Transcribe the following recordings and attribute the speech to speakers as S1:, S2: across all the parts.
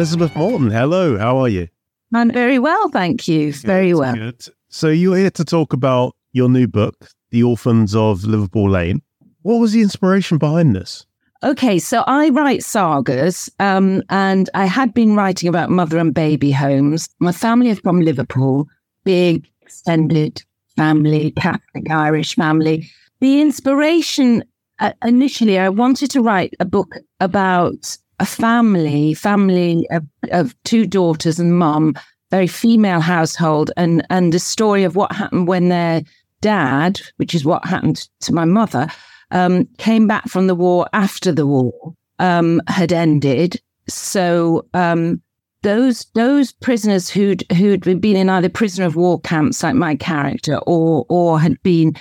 S1: Elizabeth Morton, hello. How are you?
S2: I'm very well, thank you. Very well.
S1: Good. So you're here to talk about your new book, The Orphans of Liverpool Lane. What was the inspiration behind this?
S2: Okay, so I write sagas, um, and I had been writing about mother and baby homes. My family is from Liverpool, big, extended family, Catholic Irish family. The inspiration uh, initially, I wanted to write a book about a family, family of, of two daughters and mum, very female household, and and the story of what happened when their dad, which is what happened to my mother, um, came back from the war after the war um, had ended. So um, those those prisoners who'd who'd been in either prisoner of war camps, like my character, or or had been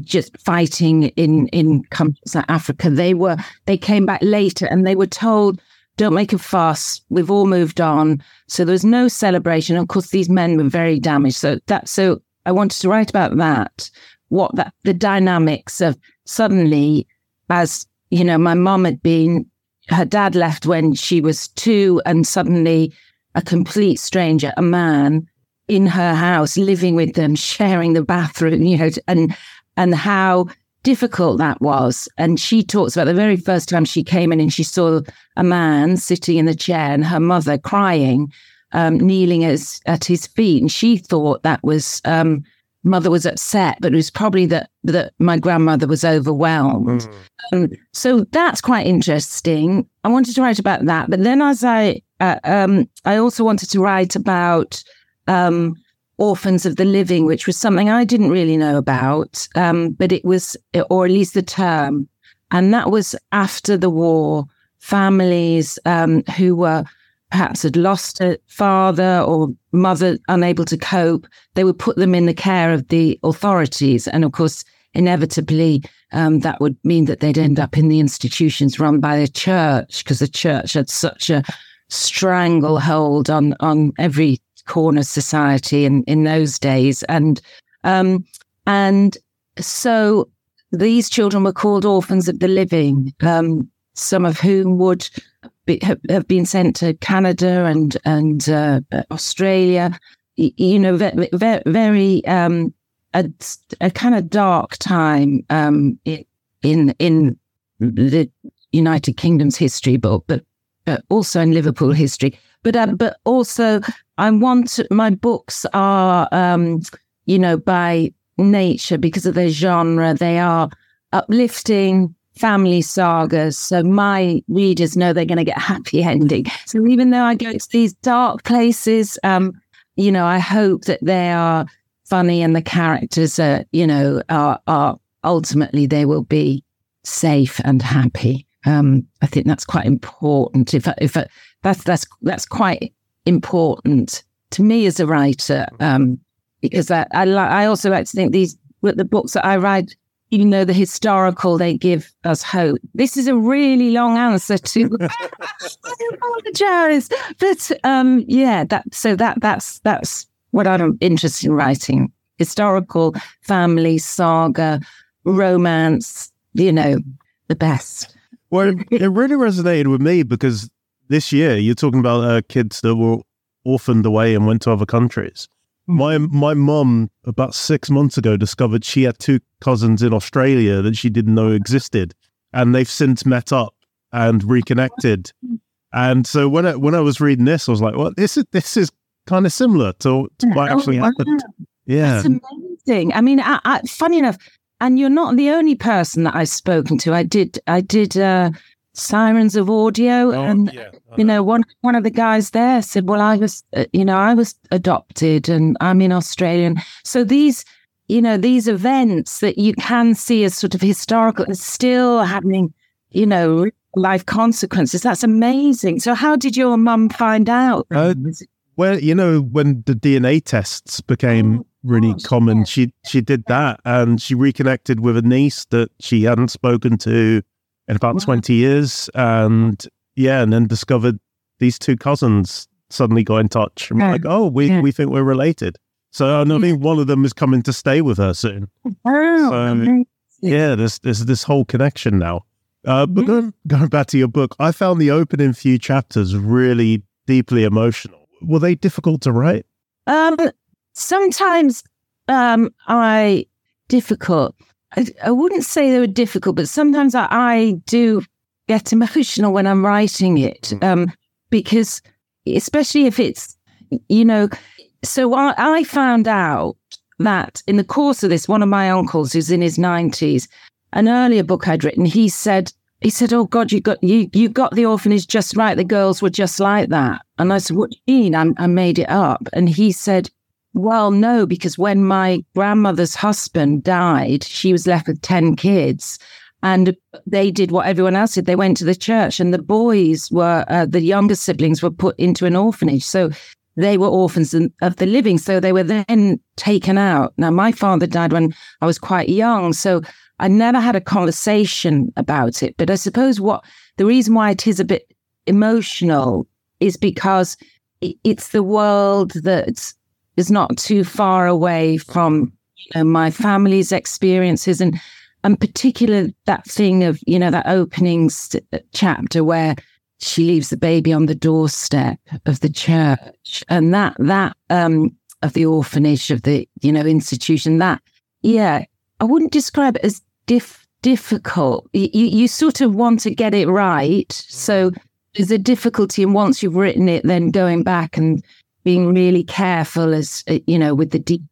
S2: just fighting in in countries like Africa, they were they came back later and they were told. Don't make a fuss. We've all moved on. So there was no celebration. Of course, these men were very damaged. So that so I wanted to write about that. What that the dynamics of suddenly, as you know, my mom had been, her dad left when she was two, and suddenly a complete stranger, a man in her house, living with them, sharing the bathroom, you know, and and how difficult that was. And she talks about the very first time she came in and she saw a man sitting in the chair and her mother crying, um, kneeling as, at his feet. And she thought that was um, mother was upset, but it was probably that that my grandmother was overwhelmed. Mm. Um, so that's quite interesting. I wanted to write about that, but then as I uh, um, I also wanted to write about um, orphans of the living, which was something I didn't really know about, um, but it was, or at least the term, and that was after the war. Families um, who were perhaps had lost a father or mother unable to cope, they would put them in the care of the authorities. And of course, inevitably, um, that would mean that they'd end up in the institutions run by the church because the church had such a stranglehold on, on every corner society in, in those days. And, um, and so these children were called orphans of the living, um, some of whom would be, have been sent to Canada and and uh, Australia. You know, very, very um, a, a kind of dark time um, in in the United Kingdom's history, but but, but also in Liverpool history. But uh, but also, I want my books are um, you know by nature because of their genre. They are uplifting family sagas. So my readers know they're going to get a happy ending. So even though I go to these dark places, um, you know, I hope that they are funny and the characters are, you know, are, are ultimately they will be safe and happy. Um, I think that's quite important. If if that's that's that's quite important to me as a writer, um, because I I, li- I also like to think these the books that I write even though the historical they give us hope. This is a really long answer to I apologize. But um yeah, that so that that's that's what I'm interested in writing. Historical family saga, romance, you know, the best.
S1: Well, it really resonated with me because this year you're talking about uh, kids that were orphaned away and went to other countries. My my mum about six months ago discovered she had two cousins in Australia that she didn't know existed, and they've since met up and reconnected. And so when I when I was reading this, I was like, "Well, this is this is kind of similar to, to what oh, actually oh, happened." Yeah,
S2: that's amazing. I mean, I, I, funny enough, and you're not the only person that I've spoken to. I did I did uh, Sirens of Audio, oh, and yeah. you know, one one of the guys there said, "Well, I was, uh, you know, I was adopted, and I'm in Australian." So these, you know, these events that you can see as sort of historical are still happening, you know, life consequences. That's amazing. So, how did your mum find out? Uh,
S1: well, you know, when the DNA tests became oh, really gosh, common, yeah. she she did that, and she reconnected with a niece that she hadn't spoken to in about wow. 20 years. And yeah, and then discovered these two cousins suddenly got in touch. And yeah. like, oh, we, yeah. we think we're related. So I think one of them is coming to stay with her soon. Oh, so, yeah, there's, there's this whole connection now. Uh, but going, going back to your book, I found the opening few chapters really deeply emotional. Were they difficult to write?
S2: Um, sometimes um, I difficult. I, I wouldn't say they were difficult, but sometimes I, I do get emotional when I'm writing it um, because, especially if it's, you know, so I, I found out that in the course of this, one of my uncles who's in his 90s, an earlier book I'd written, he said, he said, "Oh God, you got you you got the orphanage just right. The girls were just like that." And I said, "What do you mean? I, I made it up." And he said, "Well, no, because when my grandmother's husband died, she was left with ten kids, and they did what everyone else did. They went to the church, and the boys were uh, the younger siblings were put into an orphanage. So." They were orphans of the living, so they were then taken out. Now, my father died when I was quite young, so I never had a conversation about it, but I suppose what the reason why it is a bit emotional is because it's the world that is not too far away from you know, my family's experiences and and particularly that thing of you know that opening st- chapter where she leaves the baby on the doorstep of the church and that that um of the orphanage of the you know institution that yeah I wouldn't describe it as diff- difficult. You, you sort of want to get it right. So there's a difficulty. And once you've written it, then going back and being really careful as, uh, you know, with the deep,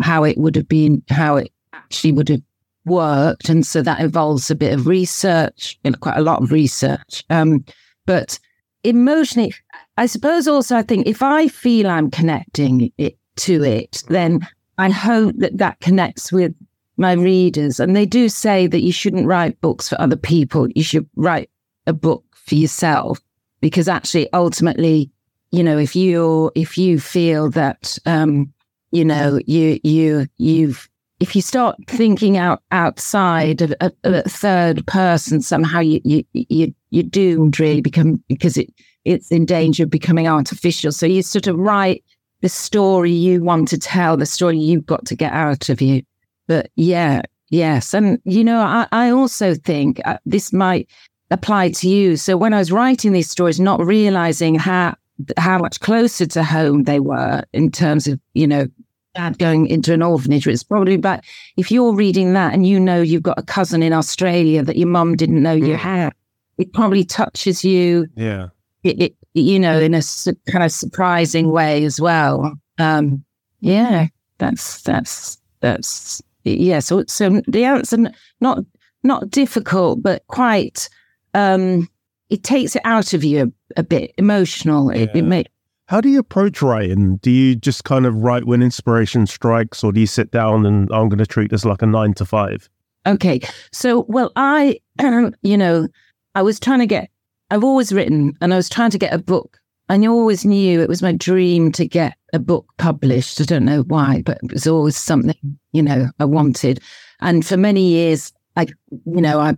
S2: how it would have been, how it actually would have worked. And so that involves a bit of research, you know, quite a lot of research. Um, but emotionally, I suppose also, I think if I feel I'm connecting it to it, then I hope that that connects with my readers. And they do say that you shouldn't write books for other people. You should write a book for yourself because actually, ultimately, you know, if you if you feel that, um, you know, you you you've if you start thinking out outside of a, third person, somehow you you you you're doomed really become because it it's in danger of becoming artificial. So you sort of write the story you want to tell, the story you've got to get out of you. But yeah, yes. And, you know, I, I also think uh, this might apply to you. So when I was writing these stories, not realizing how, how much closer to home they were in terms of, you know, dad going into an orphanage. It's probably but if you're reading that and you know you've got a cousin in Australia that your mum didn't know you mm. had, it probably touches you.
S1: Yeah.
S2: It, it you know, in a su- kind of surprising way as well. Um, yeah, that's that's that's yeah, so so the answer not not difficult, but quite um, it takes it out of you a, a bit emotional. Yeah. It, it may,
S1: How do you approach writing? Do you just kind of write when inspiration strikes, or do you sit down and I'm going to treat this like a nine to five?
S2: Okay, so well, I you know I was trying to get. I've always written, and I was trying to get a book I always knew it was my dream to get a book published. I don't know why, but it was always something, you know, I wanted. And for many years, I, you know, I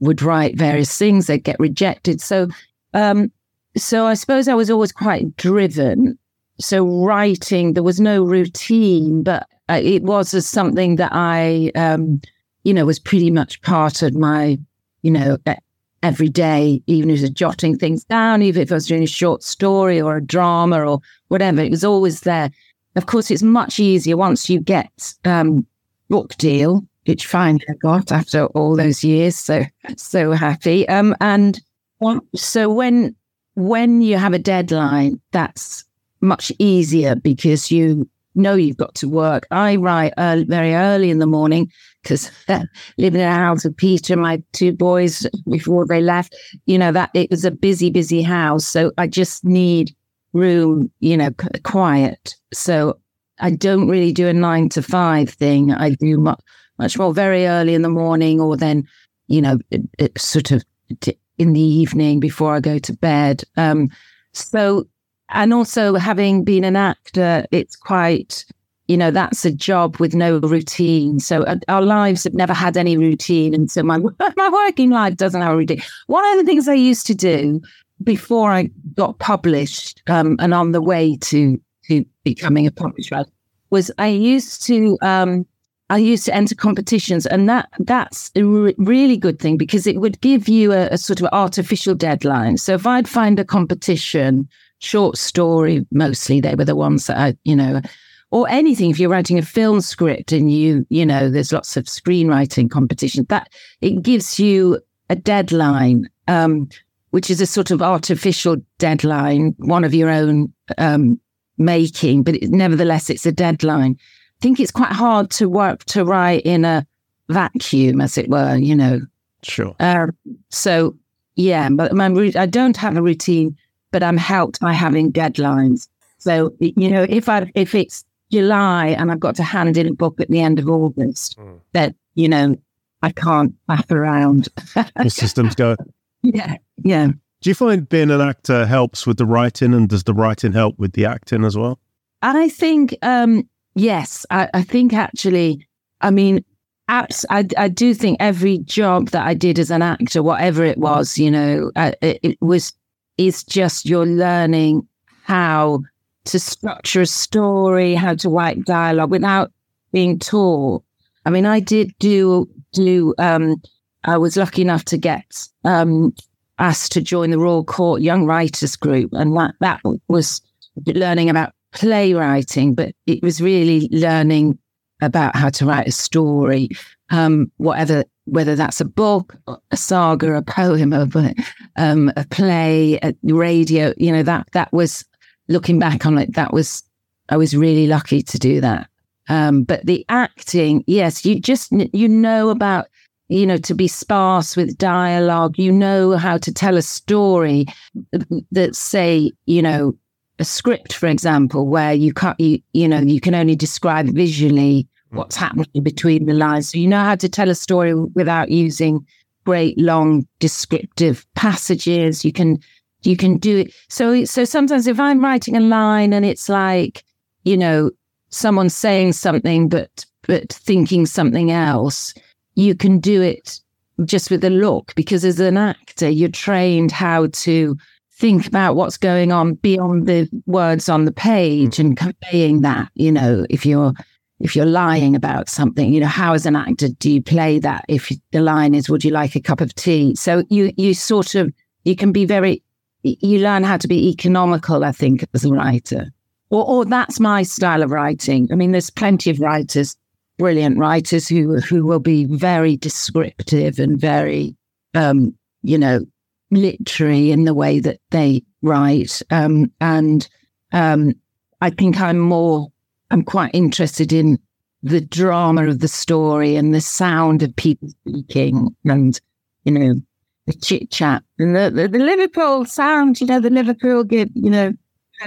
S2: would write various things, they'd get rejected. So, um, so I suppose I was always quite driven. So writing, there was no routine, but uh, it was as something that I, um, you know, was pretty much part of my, you know, every day, even if it was jotting things down, even if I was doing a short story or a drama or whatever, it was always there. Of course, it's much easier once you get um, book deal, which finally I got after all those years. So so happy. Um, and so when when you have a deadline, that's much easier because you know you've got to work. I write early, very early in the morning because living in a house with Peter, and my two boys before they left, you know, that it was a busy, busy house. So I just need room, you know, quiet. So I don't really do a nine to five thing. I do much, much more very early in the morning or then, you know, it, it sort of in the evening before I go to bed. Um, so, and also having been an actor, it's quite, you know, that's a job with no routine. So uh, our lives have never had any routine. And so my, my working life doesn't have a routine. One of the things I used to do before I got published um, and on the way to, to becoming a publisher was I used to, um, I used to enter competitions, and that that's a re- really good thing because it would give you a, a, sort of artificial deadline. So if I'd find a competition short story mostly. They were the ones that I, you know, or anything. If you're writing a film script and you, you know, there's lots of screenwriting competition, that it gives you a deadline, um, which is a sort of artificial deadline, one of your own um, making, but it, nevertheless, it's a deadline. I think it's quite hard to work to write in a vacuum, as it were, you know.
S1: Sure.
S2: Um, so yeah, but my I don't have a routine, but I'm helped by having deadlines. So you know, if I if it's July and I've got to hand in a book at the end of August, mm. that you know I can't faff around.
S1: the systems go.
S2: Yeah, yeah.
S1: Do you find being an actor helps with the writing, and does the writing help with the acting as well?
S2: I think um, yes. I, I think actually, I mean, abs- I, I do think every job that I did as an actor, whatever it was, you know, uh, it, it was is just you're learning how to structure a story, how to write dialogue without being taught. I mean, I did do do. Um, I was lucky enough to get um, asked to join the Royal Court Young Writers Group, and that that was learning about playwriting, but it was really learning about how to write a story, um, whatever, whether that's a book, a saga, a poem, a, um, a play, a radio, you know, that, that was looking back on it, that was, I was really lucky to do that. Um, but the acting, yes, you just, you know about, you know, to be sparse with dialogue, you know how to tell a story that say, you know, a script, for example, where you can't, you, you know, you can only describe visually mm. what's happening between the lines. So you know how to tell a story without using great long descriptive passages. You can, you can do it. So, so sometimes if I'm writing a line and it's like, you know, someone saying something, but, but thinking something else, you can do it just with a look because as an actor, you're trained how to think about what's going on beyond the words on the page and conveying that you know if you're if you're lying about something you know how as an actor do you play that? If the line is would you like a cup of tea? So you you sort of you can be very you learn how to be economical i think as a writer. Or, or that's my style of writing. I mean there's plenty of writers brilliant writers who who will be very descriptive and very um you know literary in the way that they write. Um, and um, I think I'm more, I'm quite interested in the drama of the story and the sound of people speaking and, you know, the chit chat and the, the, the, Liverpool sound, you know, the Liverpool you know,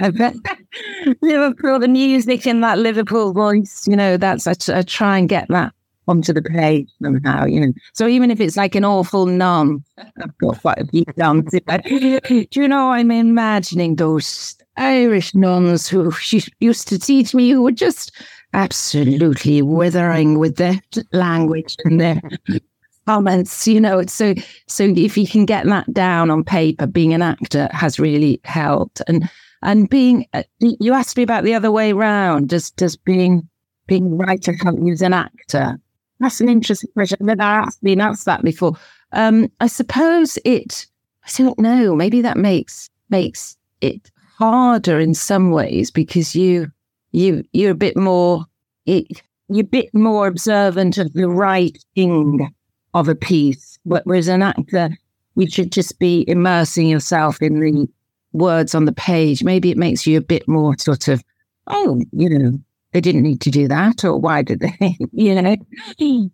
S2: Liverpool, the music in that Liverpool voice, you know, that's, I, I try and get that onto the page somehow, you know. So even if it's like an awful nun, I've got quite a few nuns. Do you know, I'm imagining those Irish nuns who she used to teach me who were just absolutely withering with their language and their comments, you know. So so if you can get that down on paper, being an actor has really helped. And and being uh, you asked me about the other way around, does does being being a writer help you as an actor? That's an interesting question. I've never been asked that before. Um, I suppose it. I don't know. Maybe that makes makes it harder in some ways because you you you're a bit more it, you're a bit more observant of the writing of a piece. Whereas an actor, you should just be immersing yourself in the words on the page. Maybe it makes you a bit more sort of, oh, you know, they didn't need to do that, or why did they? you know,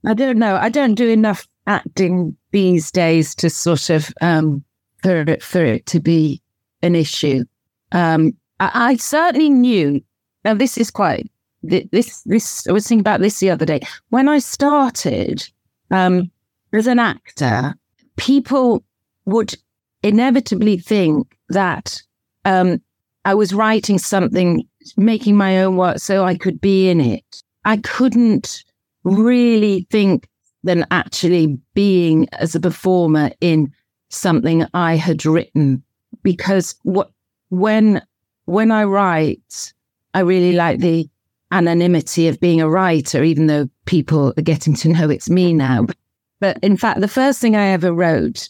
S2: I don't know. I don't do enough acting these days to sort of um, for it for it to be an issue. Um, I, I certainly knew. Now this is quite this this. I was thinking about this the other day when I started um, as an actor. People would inevitably think that um, I was writing something making my own work so I could be in it. I couldn't really think than actually being as a performer in something I had written because what when when I write, I really like the anonymity of being a writer, even though people are getting to know it's me now. But in fact, the first thing I ever wrote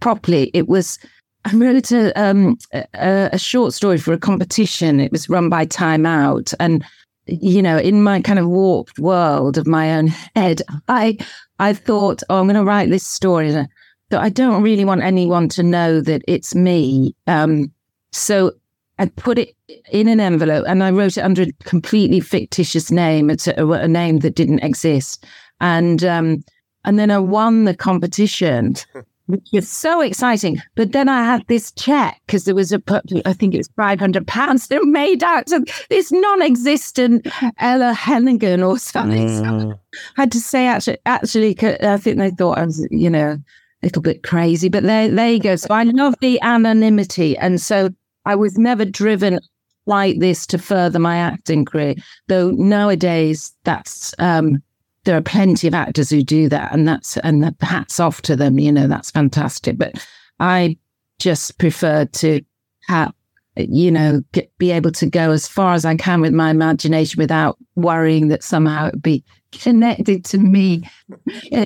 S2: properly, it was I wrote a, um, a, a short story for a competition. It was run by Time Out, and you know, in my kind of warped world of my own head, I I thought, oh, I'm going to write this story. But I don't really want anyone to know that it's me. Um, so I put it in an envelope and I wrote it under a completely fictitious name. It's a, a name that didn't exist. And um, and then I won the competition which was so exciting. But then I had this check because there was a, I think it was five hundred pounds. They're made out of this non-existent Ella Hennigan or something. Mm. So I had to say actually, actually, I think they thought I was, you know, a little bit crazy. But there, there you go. So I love the anonymity, and so I was never driven like this to further my acting career. Though nowadays, that's um, there are plenty of actors who do that, and that's and the hats off to them. You know, that's fantastic. But I just prefer to have, you know, get, be able to go as far as I can with my imagination without worrying that somehow it would be connected to me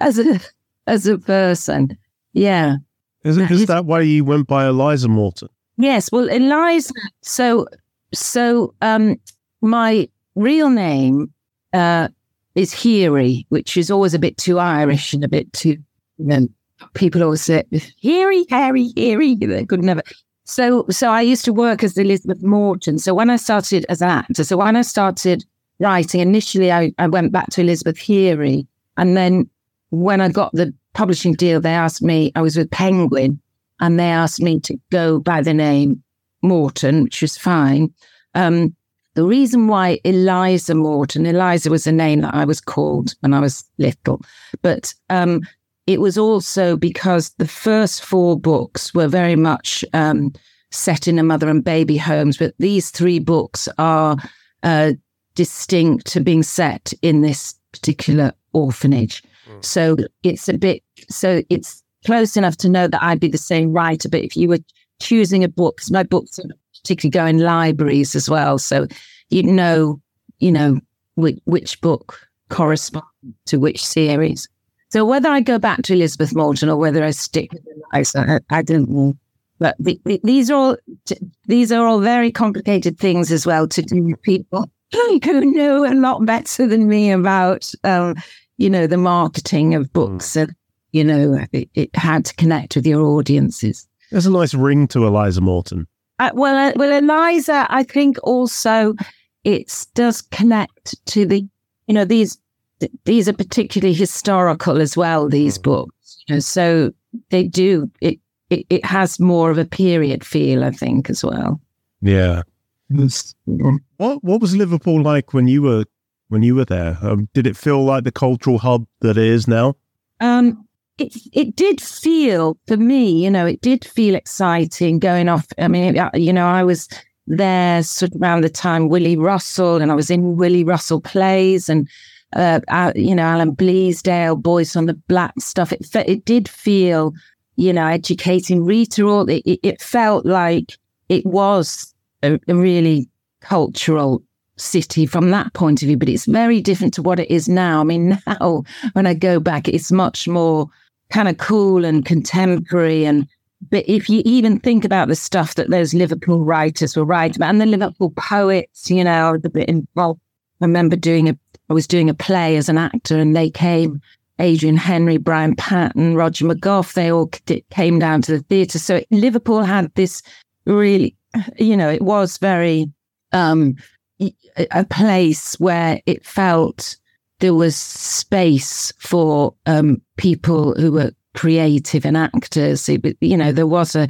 S2: as a as a person. Yeah.
S1: Is, it, is that why you went by Eliza Morton?
S2: Yes. Well, Eliza. So, so um, my real name uh, is Heery, which is always a bit too Irish and a bit too, you know, people always say, Heery, Harry, Heery. They could never. So, so I used to work as Elizabeth Morton. So when I started as an actor, so when I started writing, initially I, I went back to Elizabeth Heery. And then when I got the publishing deal, they asked me, I was with Penguin, and they asked me to go by the name Morton, which was fine. Um, the reason why Eliza Morton, Eliza was a name that I was called when I was little, but um, it was also because the first four books were very much um, set in a mother and baby homes, but these three books are uh, distinct to being set in this particular orphanage. Mm. So it's a bit, so it's close enough to know that I'd be the same writer. But if you were choosing a book, because my books are particularly go in libraries as well. So you know, you know, which, which book corresponds to which series. So whether I go back to Elizabeth Morton or whether I stick with Eliza, I, I don't know. But the, the, these are all these are all very complicated things as well to do with people who know a lot better than me about, um, you know, the marketing of books and you know it, it, how to connect with your audiences.
S1: There's a nice ring to Eliza Morton.
S2: Uh, well, uh, well, Eliza, I think also it does connect to the, you know, these these are particularly historical as well. These mm. books, you know, so they do it, it. It has more of a period feel, I think, as well.
S1: Yeah. What What was Liverpool like when you were when you were there? Um, did it feel like the cultural hub that it is now?
S2: Um, it it did feel for me, you know, it did feel exciting going off. I mean, you know, I was there sort of around the time Willy Russell, and I was in Willy Russell plays, and uh, you know, Alan Bleasdale, Boys on the Black stuff. It it did feel, you know, educating Rita. All it, it felt like it was a, a really cultural city from that point of view, but it's very different to what it is now. I mean, now when I go back, it's much more kind of cool and contemporary and but if you even think about the stuff that those Liverpool writers were writing about and the Liverpool poets, you know, the bit involved. I remember doing a, I was doing a play as an actor and they came, Adrian Henri, Brian Patten, Roger McGough, they all came down to the theatre. So Liverpool had this really, you know, it was very, um, a place where it felt there was space for um, people who were creative and actors. It, you know, there was a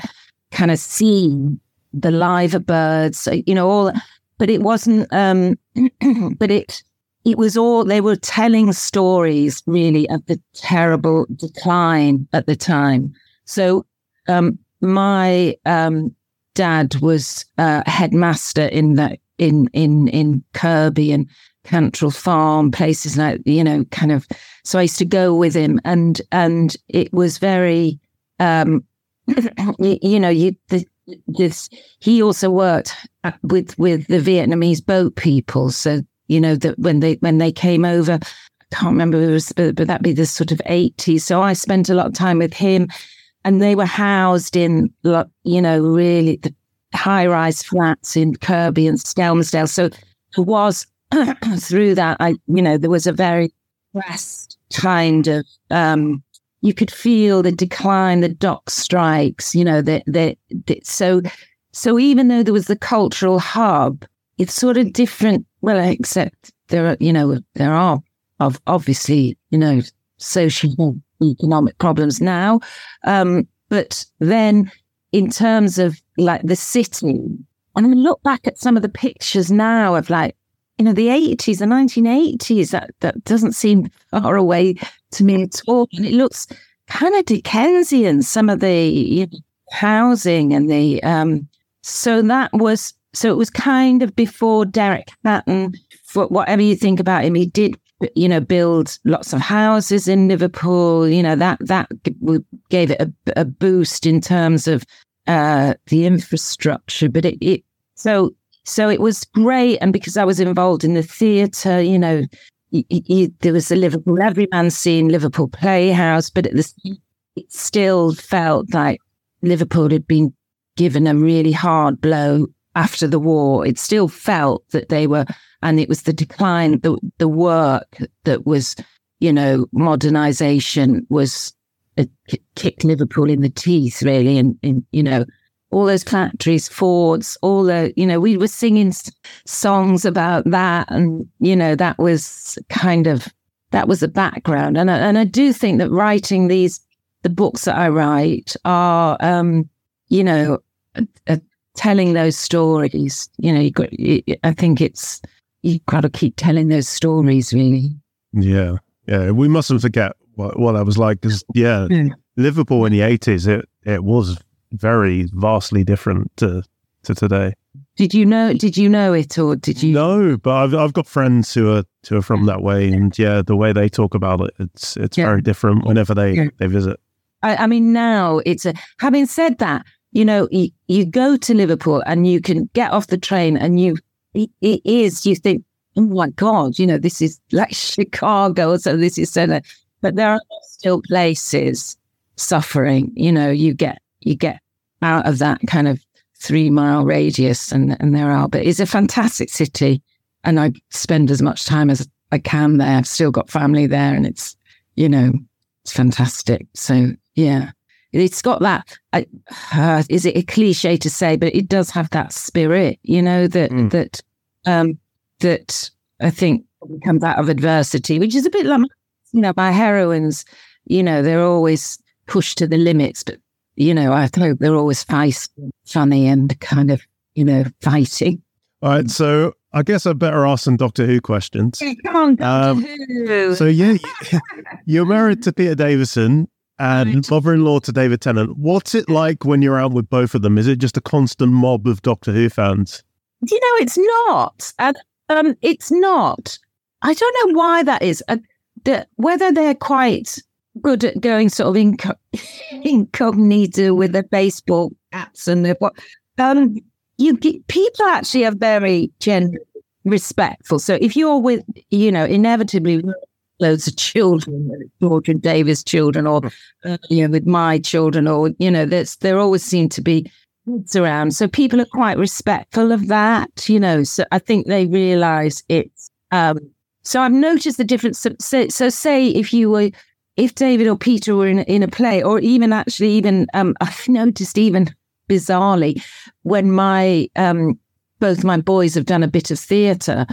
S2: kind of scene, the Liver Birds, uh, you know, all, but it wasn't, um, but it, it was all, they were telling stories really of the terrible decline at the time. So, um, my, um, dad was uh, headmaster in that in in in Kirkby and Cantril Farm, places like you know, kind of. So I used to go with him, and and it was very, um, you, you know, you the, this. He also worked with with the Vietnamese boat people, so you know that when they when they came over, I can't remember it was, but, but that'd be the sort of eighties. So I spent a lot of time with him. and they were housed in, you know, really the high rise flats in Kirkby and Skelmersdale. So it was through that, I, you know, there was a very pressed kind of, um, you could feel the decline, the dock strikes, you know, that, the, so, so even though there was the cultural hub, it's sort of different. Well, except there are, you know, there are of obviously, you know, social economic problems now. Um, but then in terms of like the city, and I look back at some of the pictures now of like, you know, the 80s, the 1980s, that, that doesn't seem far away to me at all. And it looks kind of Dickensian, some of the you know, housing and the, um, so that was, so it was kind of before Derek Hatton, for whatever you think about him, he did you know, build lots of houses in Liverpool. You know that that gave it a, a boost in terms of uh, the infrastructure. But it, it so so it was great, and because I was involved in the theatre, you know, there was the Liverpool Everyman scene, Liverpool Playhouse, but it still felt like Liverpool had been given a really hard blow after the war. It still felt that they were and it was the decline, the the work that was, you know, modernization was uh, a kicked Liverpool in the teeth, really, and, and you know, all those factories, Fords, all the, you know, we were singing songs about that, and you know, that was kind of that was the background, and I, and I do think that writing these the books that I write are, um, you know, telling those stories. You know, you got, I think it's you've got to keep telling those stories, really.
S1: Yeah, yeah. We mustn't forget what, what that was like because, yeah, yeah, Liverpool in the eighties, it it was very vastly different to to today.
S2: Did you know? Did you know it, or did you?
S1: No, but I've I've got friends who are who are from that way, and yeah, the way they talk about it, it's it's yeah. very different whenever they yeah. they visit.
S2: I, I mean, now it's a. Having said that, you know, you, you go to Liverpool and you can get off the train and you it, it is, you think, oh my God, you know, this is like Chicago, so this is so, but there are still places suffering, you know, you get, you get out of that kind of three mile radius and, and there are, but it's a fantastic city. And I spend as much time as I can there. I've still got family there and it's, you know, it's fantastic. So yeah, it's got that. Uh, is it a cliche to say? But it does have that spirit, you know, that mm. that um, that I think comes out of adversity, which is a bit like you know my heroines. You know, they're always pushed to the limits, but you know, I hope they're always feisty, funny, and kind of you know fighting.
S1: All right, so I guess I better ask some Doctor Who questions.
S2: come on, Doctor um, Who.
S1: So yeah, you're married to Peter Davison, and mother-in-law to David Tennant. What's it like when you're out with both of them? Is it just a constant mob of Doctor Who fans?
S2: Do you know it's not? And um, it's not. I don't know why that is. Uh, the, whether they're quite good at going sort of inco- incognito with the baseball caps and the what. Um, you people actually are very generally respectful. So if you're with, you know, inevitably loads of children, George and David's children, or uh, you know, with my children, or you know, there's there always seem to be kids around, so people are quite respectful of that. You know, so I think they realise it's. Um, so I've noticed the difference. So, so, say if you were, if David or Peter were in in a play, or even actually even um, I've noticed even bizarrely when my um, both my boys have done a bit of theatre,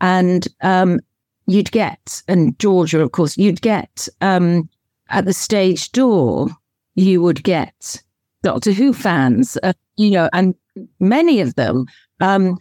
S2: and um, you'd get, and Georgia, of course, you'd get um, at the stage door, you would get Doctor Who fans, uh, you know, and many of them. Um,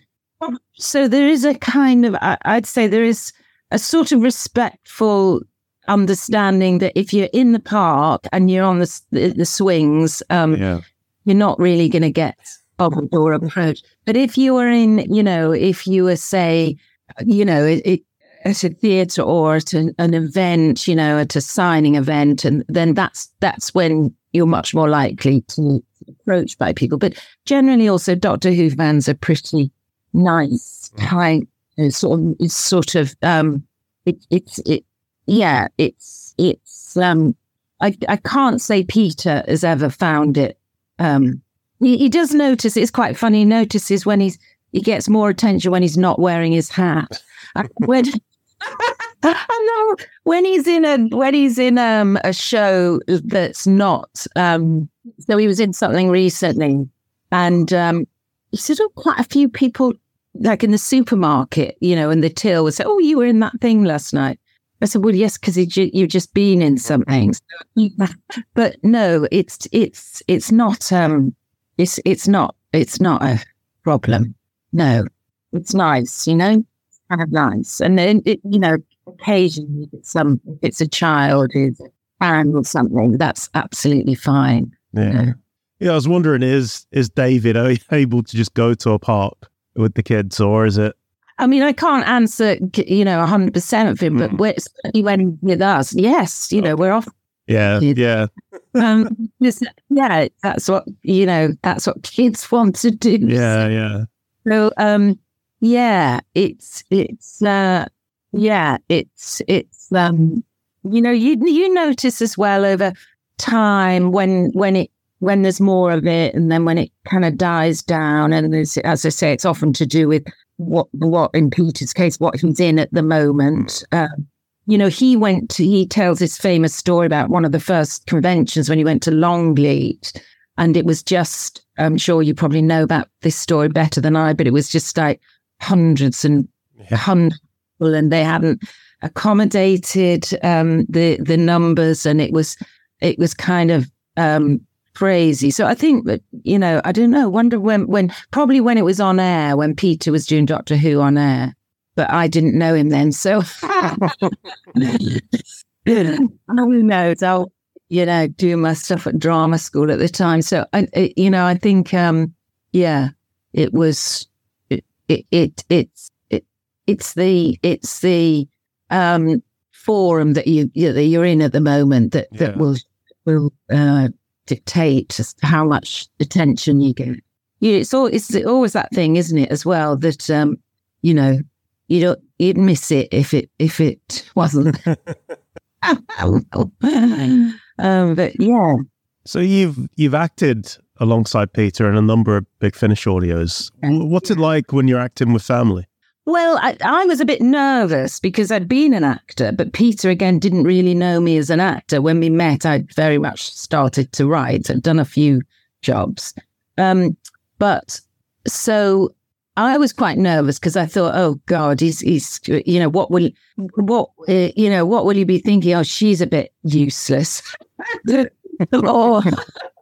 S2: so there is a kind of, I'd say there is a sort of respectful understanding that if you're in the park and you're on the the, the swings, um, yeah. you're not really going to get bobbled or approached. But if you were in, you know, if you were say, you know, it, it at a theatre or at an, an, event, you know, at a signing event, and then that's that's when you're much more likely to be approached by people. But generally, also Doctor Who fans are pretty nice, mm. kind, sort of, it's sort of, um, it, it's it, yeah, it's it's um, I, I can't say Peter has ever found it. Um, he, he does notice. It's quite funny. He notices when he's he gets more attention when he's not wearing his hat. when I know when he's in a when he's in um a show that's not um so he was in something recently and um he said oh quite a few people like in the supermarket you know and the till would say oh you were in that thing last night I said well yes because you've just been in something but no it's it's it's not um it's it's not it's not a problem no it's nice you know kind of nice and then it, you know occasionally if it's some if it's a child who's and or something, that's absolutely fine.
S1: Yeah. Yeah, I was wondering is is David able to just go to a park with the kids, or is it?
S2: I mean, I can't answer, you know, hundred percent of him, mm. but he went with us. Yes, you know, we're off.
S1: Yeah, yeah.
S2: um, just, yeah, that's what you know. That's what kids want to do.
S1: Yeah, yeah.
S2: So, um, yeah, it's it's uh, yeah, it's it's um you know you you notice as well over time when when it when there's more of it and then when it kind of dies down and there's as I say it's often to do with what what in Peter's case what he's in at the moment. Um, you know, he went to, he tells this famous story about one of the first conventions when he went to Longleat. And it was just, I'm sure you probably know about this story better than I, but it was just like hundreds and yeah. hundreds and they hadn't accommodated um, the the numbers, and it was it was kind of um, crazy. So I think that you know, I don't know. Wonder when when probably when it was on air when Peter was doing Doctor Who on air, but I didn't know him then. So who knows? I'll you know do my stuff at drama school at the time. So I, it, you know, I think um, yeah, it was it it, it it's it's the it's the um, forum that you that you're in at the moment that yeah. that will will uh, dictate how much attention you get. You, it's all it's always that thing, isn't it? As well that um, you know you don't you'd miss it if it if it wasn't. um, but yeah.
S1: So you've you've acted alongside Peter in a number of Big Finish audios. What's it like when you're acting with family?
S2: Well, I, I, was a bit nervous because I'd been an actor, but Peter again didn't really know me as an actor. When we met, I'd very much started to write. I'd done a few jobs. Um, but so I was quite nervous because I thought, oh God, he's, he's, you know, what will, what, uh, you know, what will you be thinking? Oh, she's a bit useless. or,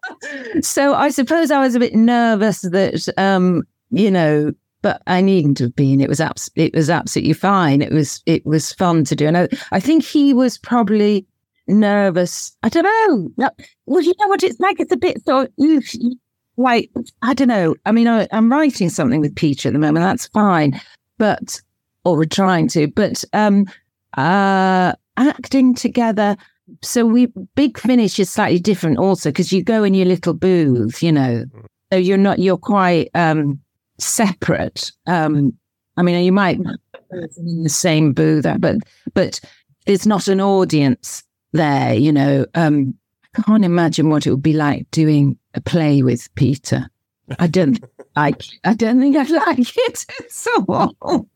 S2: so I suppose I was a bit nervous that, um, you know, but I needn't have been. It was abs- it was absolutely fine. It was it was fun to do. And I, I think he was probably nervous. I don't know. Well, you know what it's like. It's a bit so like I don't know. I mean, I, I'm writing something with Peter at the moment. That's fine, but or we're trying to. But um, uh, acting together. So we big finish is slightly different also because you go in your little booth, you know. So you're not you're quite um separate. Um, I mean, you might in the same booth, but but it's not an audience there. You know, um, I can't imagine what it would be like doing a play with Peter. I don't like. I don't think I'd like it So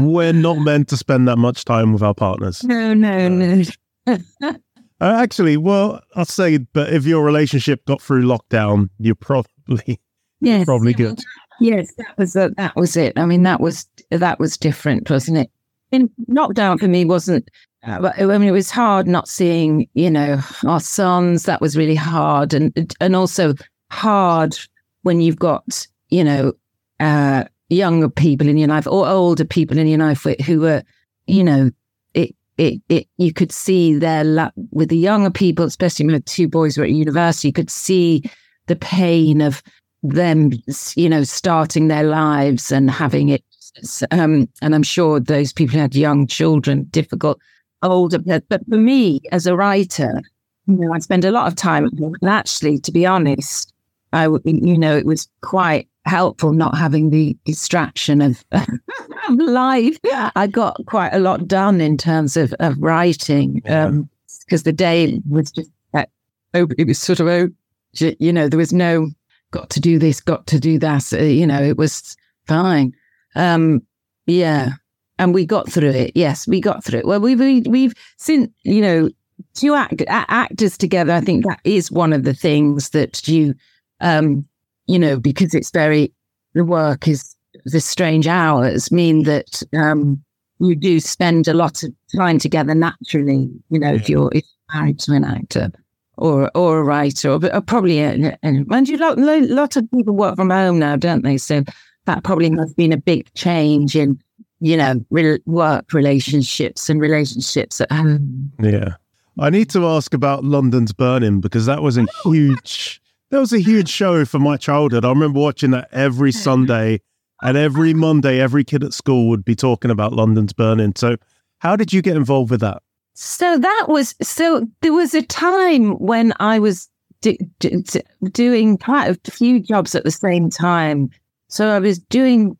S1: We're not meant to spend that much time with our partners.
S2: No, no, no.
S1: uh, actually, well, I'll say, but if your relationship got through lockdown, you're probably yes. probably good.
S2: Yes, that was a, that was it. I mean, that was that was different, wasn't it? In lockdown for me wasn't. Uh, I mean, it was hard not seeing, you know, our sons. That was really hard, and and also hard when you've got, you know, uh, younger people in your life or older people in your life who were you know, it it it. You could see their la- with the younger people, especially my two boys were at university. You could see the pain of them, you know, starting their lives and having it. Um, and I'm sure those people had young children, difficult, older. But for me, as a writer, you know, I spend a lot of time. And actually, to be honest, I, you know, it was quite helpful not having the distraction of, of life. I got quite a lot done in terms of, of writing because um, the day was just oh, it was sort of oh, you know, there was no got to do this, got to do that. Uh, you know, it was fine. Um, yeah, and we got through it. Yes, we got through it. Well, we've we, we've since you know two act, actors together. I think that is one of the things that you, um, you know, because it's very the work is the strange hours mean that um, you do spend a lot of time together naturally. You know, if you're if you're married to an actor or or a writer, or, or uh, probably a, and you lot, lot of people work from home now, don't they? So that probably has been a big change in you know re- work relationships and relationships at home.
S1: Yeah, I need to ask about London's Burning because that was a oh, huge. That was a huge show for my childhood. I remember watching that every oh. Sunday and every Monday, every kid at school would be talking about London's Burning. So, how did you get involved with that?
S2: So that was so. There was a time when I was do, do, doing quite a few jobs at the same time. So I was doing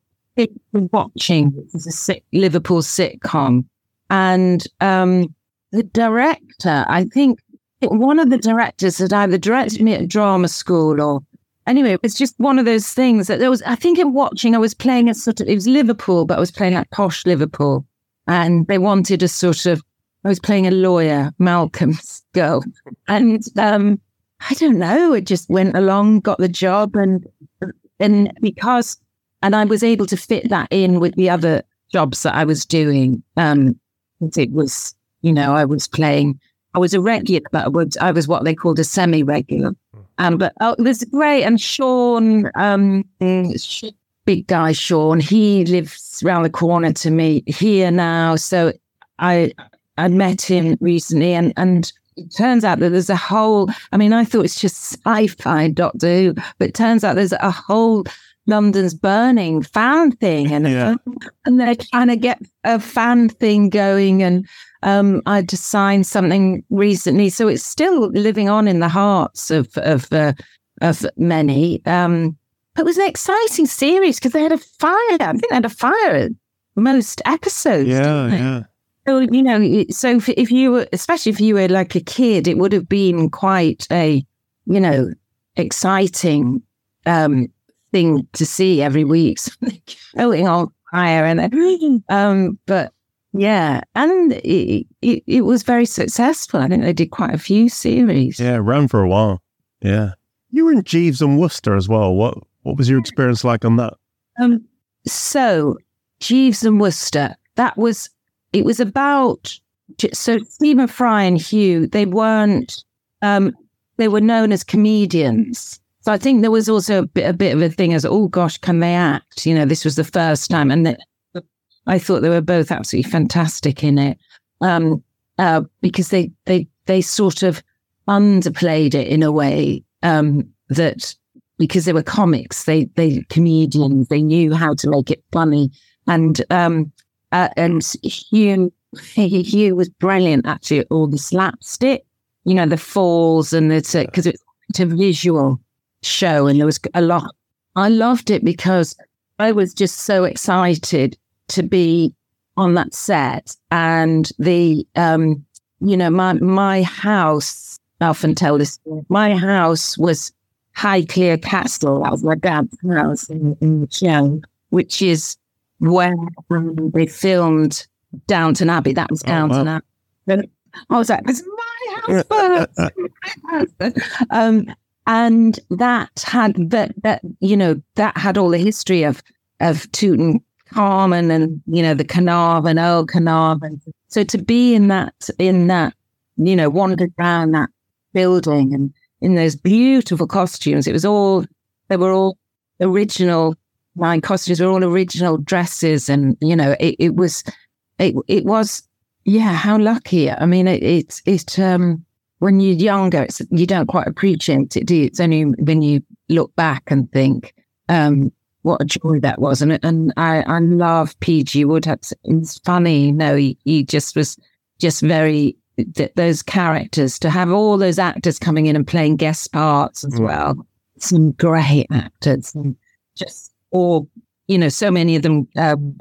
S2: watching, a Liverpool sitcom, and um, the director, I think one of the directors had either directed me at drama school or anyway, it's just one of those things that there was, I think in watching, I was playing a sort of, it was Liverpool, but I was playing like posh Liverpool. And they wanted a sort of, I was playing a lawyer, Malcolm's girl. And um, I don't know, it just went along, got the job. And, and because, and I was able to fit that in with the other jobs that I was doing. Um, it was, you know, I was playing, I was a regular, but I was, I was what they called a semi regular. Um, but oh, it was great. And Sean, um, big guy Sean, he lives around the corner to me here now. So I I met him recently, and and it turns out that there's a whole. I mean, I thought it's just sci-fi Doctor Who, but it turns out there's a whole London's burning fan thing, and yeah. and they're trying to get a fan thing going, and um, I just signed something recently, so it's still living on in the hearts of of uh, of many. Um, it was an exciting series because they had a fire. I think they had a fire most episodes.
S1: Yeah, yeah.
S2: So you know, so if, if you were, especially if you were like a kid, it would have been quite a, you know, exciting um, thing to see every week, going on fire and um, but yeah, and it, it, it was very successful. I think they did quite a few series.
S1: Yeah, ran for a while. Yeah, you were in Jeeves and Wooster as well. What what was your experience like on that?
S2: Um, so Jeeves and Wooster. That was it. Was about so Stephen Fry and Hugh. They weren't. Um, they were known as comedians. So I think there was also a bit, a bit of a thing as, oh gosh, can they act? You know, this was the first time, and I thought they were both absolutely fantastic in it um, uh, because they they they sort of underplayed it in a way um, that because they were comics, they they comedians, they knew how to make it funny, and um, uh, and Hugh Hugh was brilliant actually at all the slapstick, you know, the falls and the because it's a visual show, and there was a lot. I loved it because I was just so excited to be on that set and the um you know my my house I often tell this my house was Highclere Castle that was my dad's house in, in show which is where um, they filmed Downton Abbey that was Downton oh, wow. Abbey I was like it's my house first um and that had that that you know that had all the history of of Carmen and you know the Carnarvon, Earl Carnarvon. So to be in that in that you know wandered around that building and in those beautiful costumes, it was all they were all original. My costumes were all original dresses, and you know it, it was it it was yeah how lucky. I mean it it, it um when you're younger, it's, you don't quite appreciate it, do you? It's only when you look back and think, um, what a joy that was. And and I, I love PG Wood. It's funny, no, he, he just was just very th- those characters to have all those actors coming in and playing guest parts as mm. well. Some great actors, and just or you know, so many of them. Um,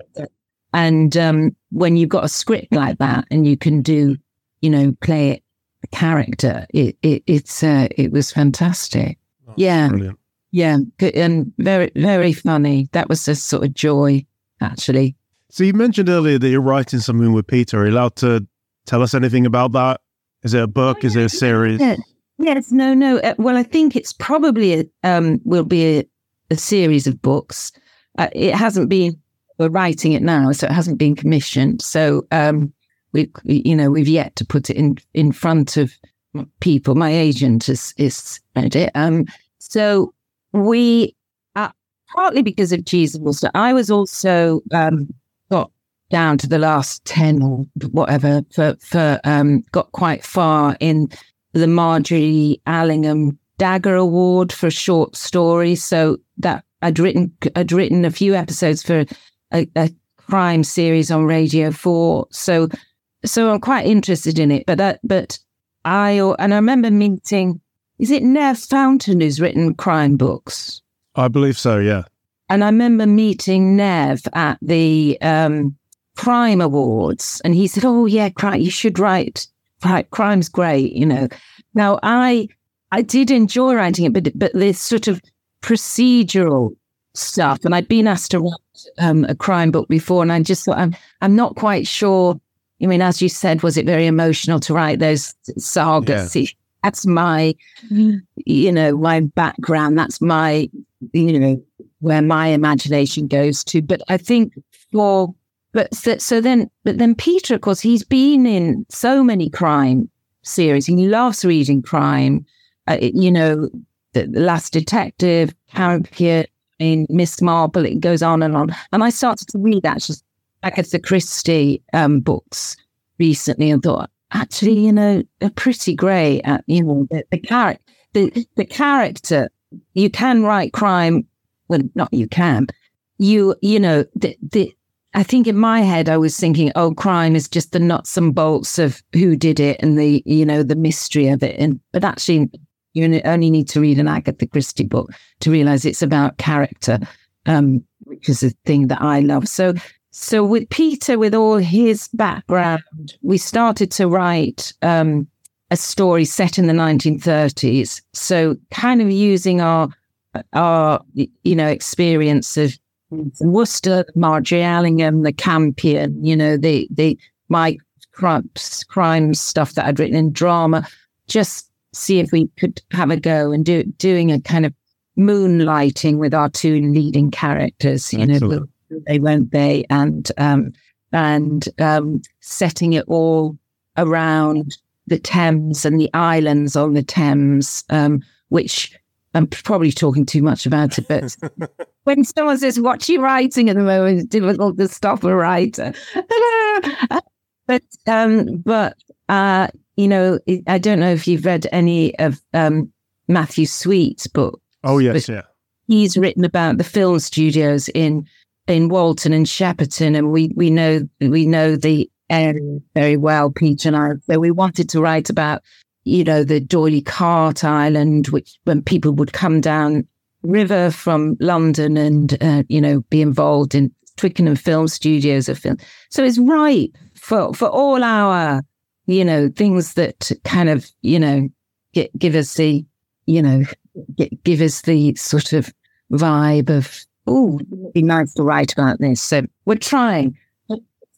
S2: and um, when you've got a script like that and you can do, you know, play it character. It, it it's uh, it was fantastic.
S1: Oh,
S2: Yeah.
S1: Brilliant.
S2: Yeah, and very very funny. That was a sort of joy, actually.
S1: So you mentioned earlier that you're writing something with Peter. Are you allowed to tell us anything about that? Is it a book? Is it a series?
S2: Yeah. Yes, no, no. Uh, well, I think it's probably a, um, will be a, a series of books. Uh, it hasn't been. We're writing it now, so it hasn't been commissioned. So um, we, you know, we've yet to put it in in front of people. My agent is is read it. Um, so we, uh, partly because of Jesus, I was also um, got down to the last ten or whatever for for um, got quite far in the Margery Allingham Dagger Award for a short story. So that I'd written I'd written a few episodes for a, a crime series on Radio Four. So so I'm quite interested in it. But that but I and I remember meeting is it Nev Fountain who's written crime books?
S1: I believe so. Yeah.
S2: And I remember meeting Nev at the um, Crime Awards, and he said, "Oh yeah, crime, you should write. Right, crime's great, you know." Now I I did enjoy writing it, but but this sort of procedural stuff, and I'd been asked to write um, a crime book before, and I just thought I'm I'm not quite sure. I mean, as you said, was it very emotional to write those sagas? That's my, you know, my background. That's my, you know, where my imagination goes to. But I think for, but so, so then, but then Peter, of course, he's been in so many crime series. He loves reading crime. Uh, you know, the, Last Detective, Campion, in Miss Marple. It goes on and on. And I started to read that, actually Agatha Christie um, books recently and thought, actually, you know, they're pretty great. At, you know, the, the character, the, the character. You can write crime. Well, not you can. You, you know, the, the, I think in my head, I was thinking, oh, crime is just the nuts and bolts of who did it and the, you know, the mystery of it. And, but actually, you only need to read an Agatha Christie book to realize it's about character, um, which is a thing that I love. So, so with Peter, with all his background, we started to write um, a story set in the 1930s. So, kind of using our our you know experience of Wooster, Margery Allingham, the Campion, you know the the my crimes crime stuff that I'd written in drama, just see if we could have a go and do doing a kind of moonlighting with our two leading characters. You know,
S1: Excellent.
S2: will they won't they, and um, and um, setting it all around the Thames and the islands on the Thames, um, which I'm probably talking too much about it, but when someone says, What you writing at the moment? It's difficult to stop a writer. but, um, but, uh, you know, I don't know if you've read any of um, Matthew Sweet's book.
S1: Oh yes, yeah.
S2: He's written about the film studios in in Walton and Shepperton, and we we know we know the area very well, Peter and I. So we wanted to write about, you know, the D'Oyly Carte Island, which when people would come down river from London and uh, you know be involved in Twickenham Film Studios of film. So it's right for for all our you know things that kind of you know get, give us the you know get, give us the sort of vibe of oh it'd be nice to write about this. So we're trying.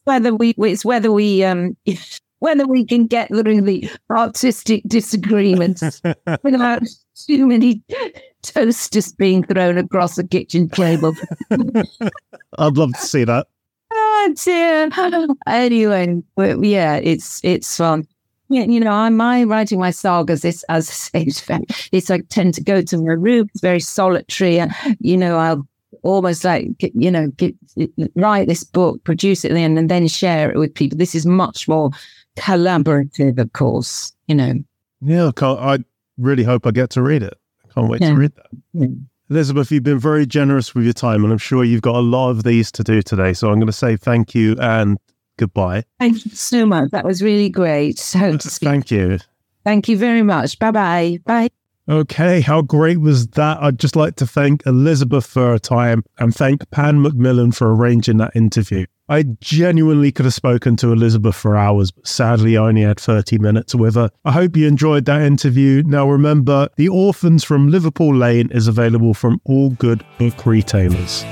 S2: Whether we it's whether we um whether we can get through the artistic disagreements without too many toasters being thrown across the kitchen table.
S1: I'd love to see that.
S2: Dear. Anyway, but yeah, it's it's fun. Yeah, you know, I'm my writing my sagas. It's as it's, very- it's I tend to go to my room. It's very solitary, and you know, I'll almost like you know get, write this book, produce it, then and then share it with people. This is much more collaborative, of course. You know,
S1: Yeah, I, I really hope I get to read it. I can't wait
S2: Yeah.
S1: to read that.
S2: Yeah.
S1: Elizabeth, you've been very generous with your time, and I'm sure you've got a lot of these to do today. So I'm going to say thank you and goodbye.
S2: thank you so much. That was really great. So to speak.
S1: Thank you.
S2: Thank you very much. Bye bye. Bye.
S1: Okay, how great was that? I'd just like to thank Elizabeth for her time and thank Pan Macmillan for arranging that interview. I genuinely could have spoken to Elizabeth for hours, but sadly, I only had 30 minutes with her. I hope you enjoyed that interview. Now, remember, The Orphans from Liverpool Lane is available from all good book retailers.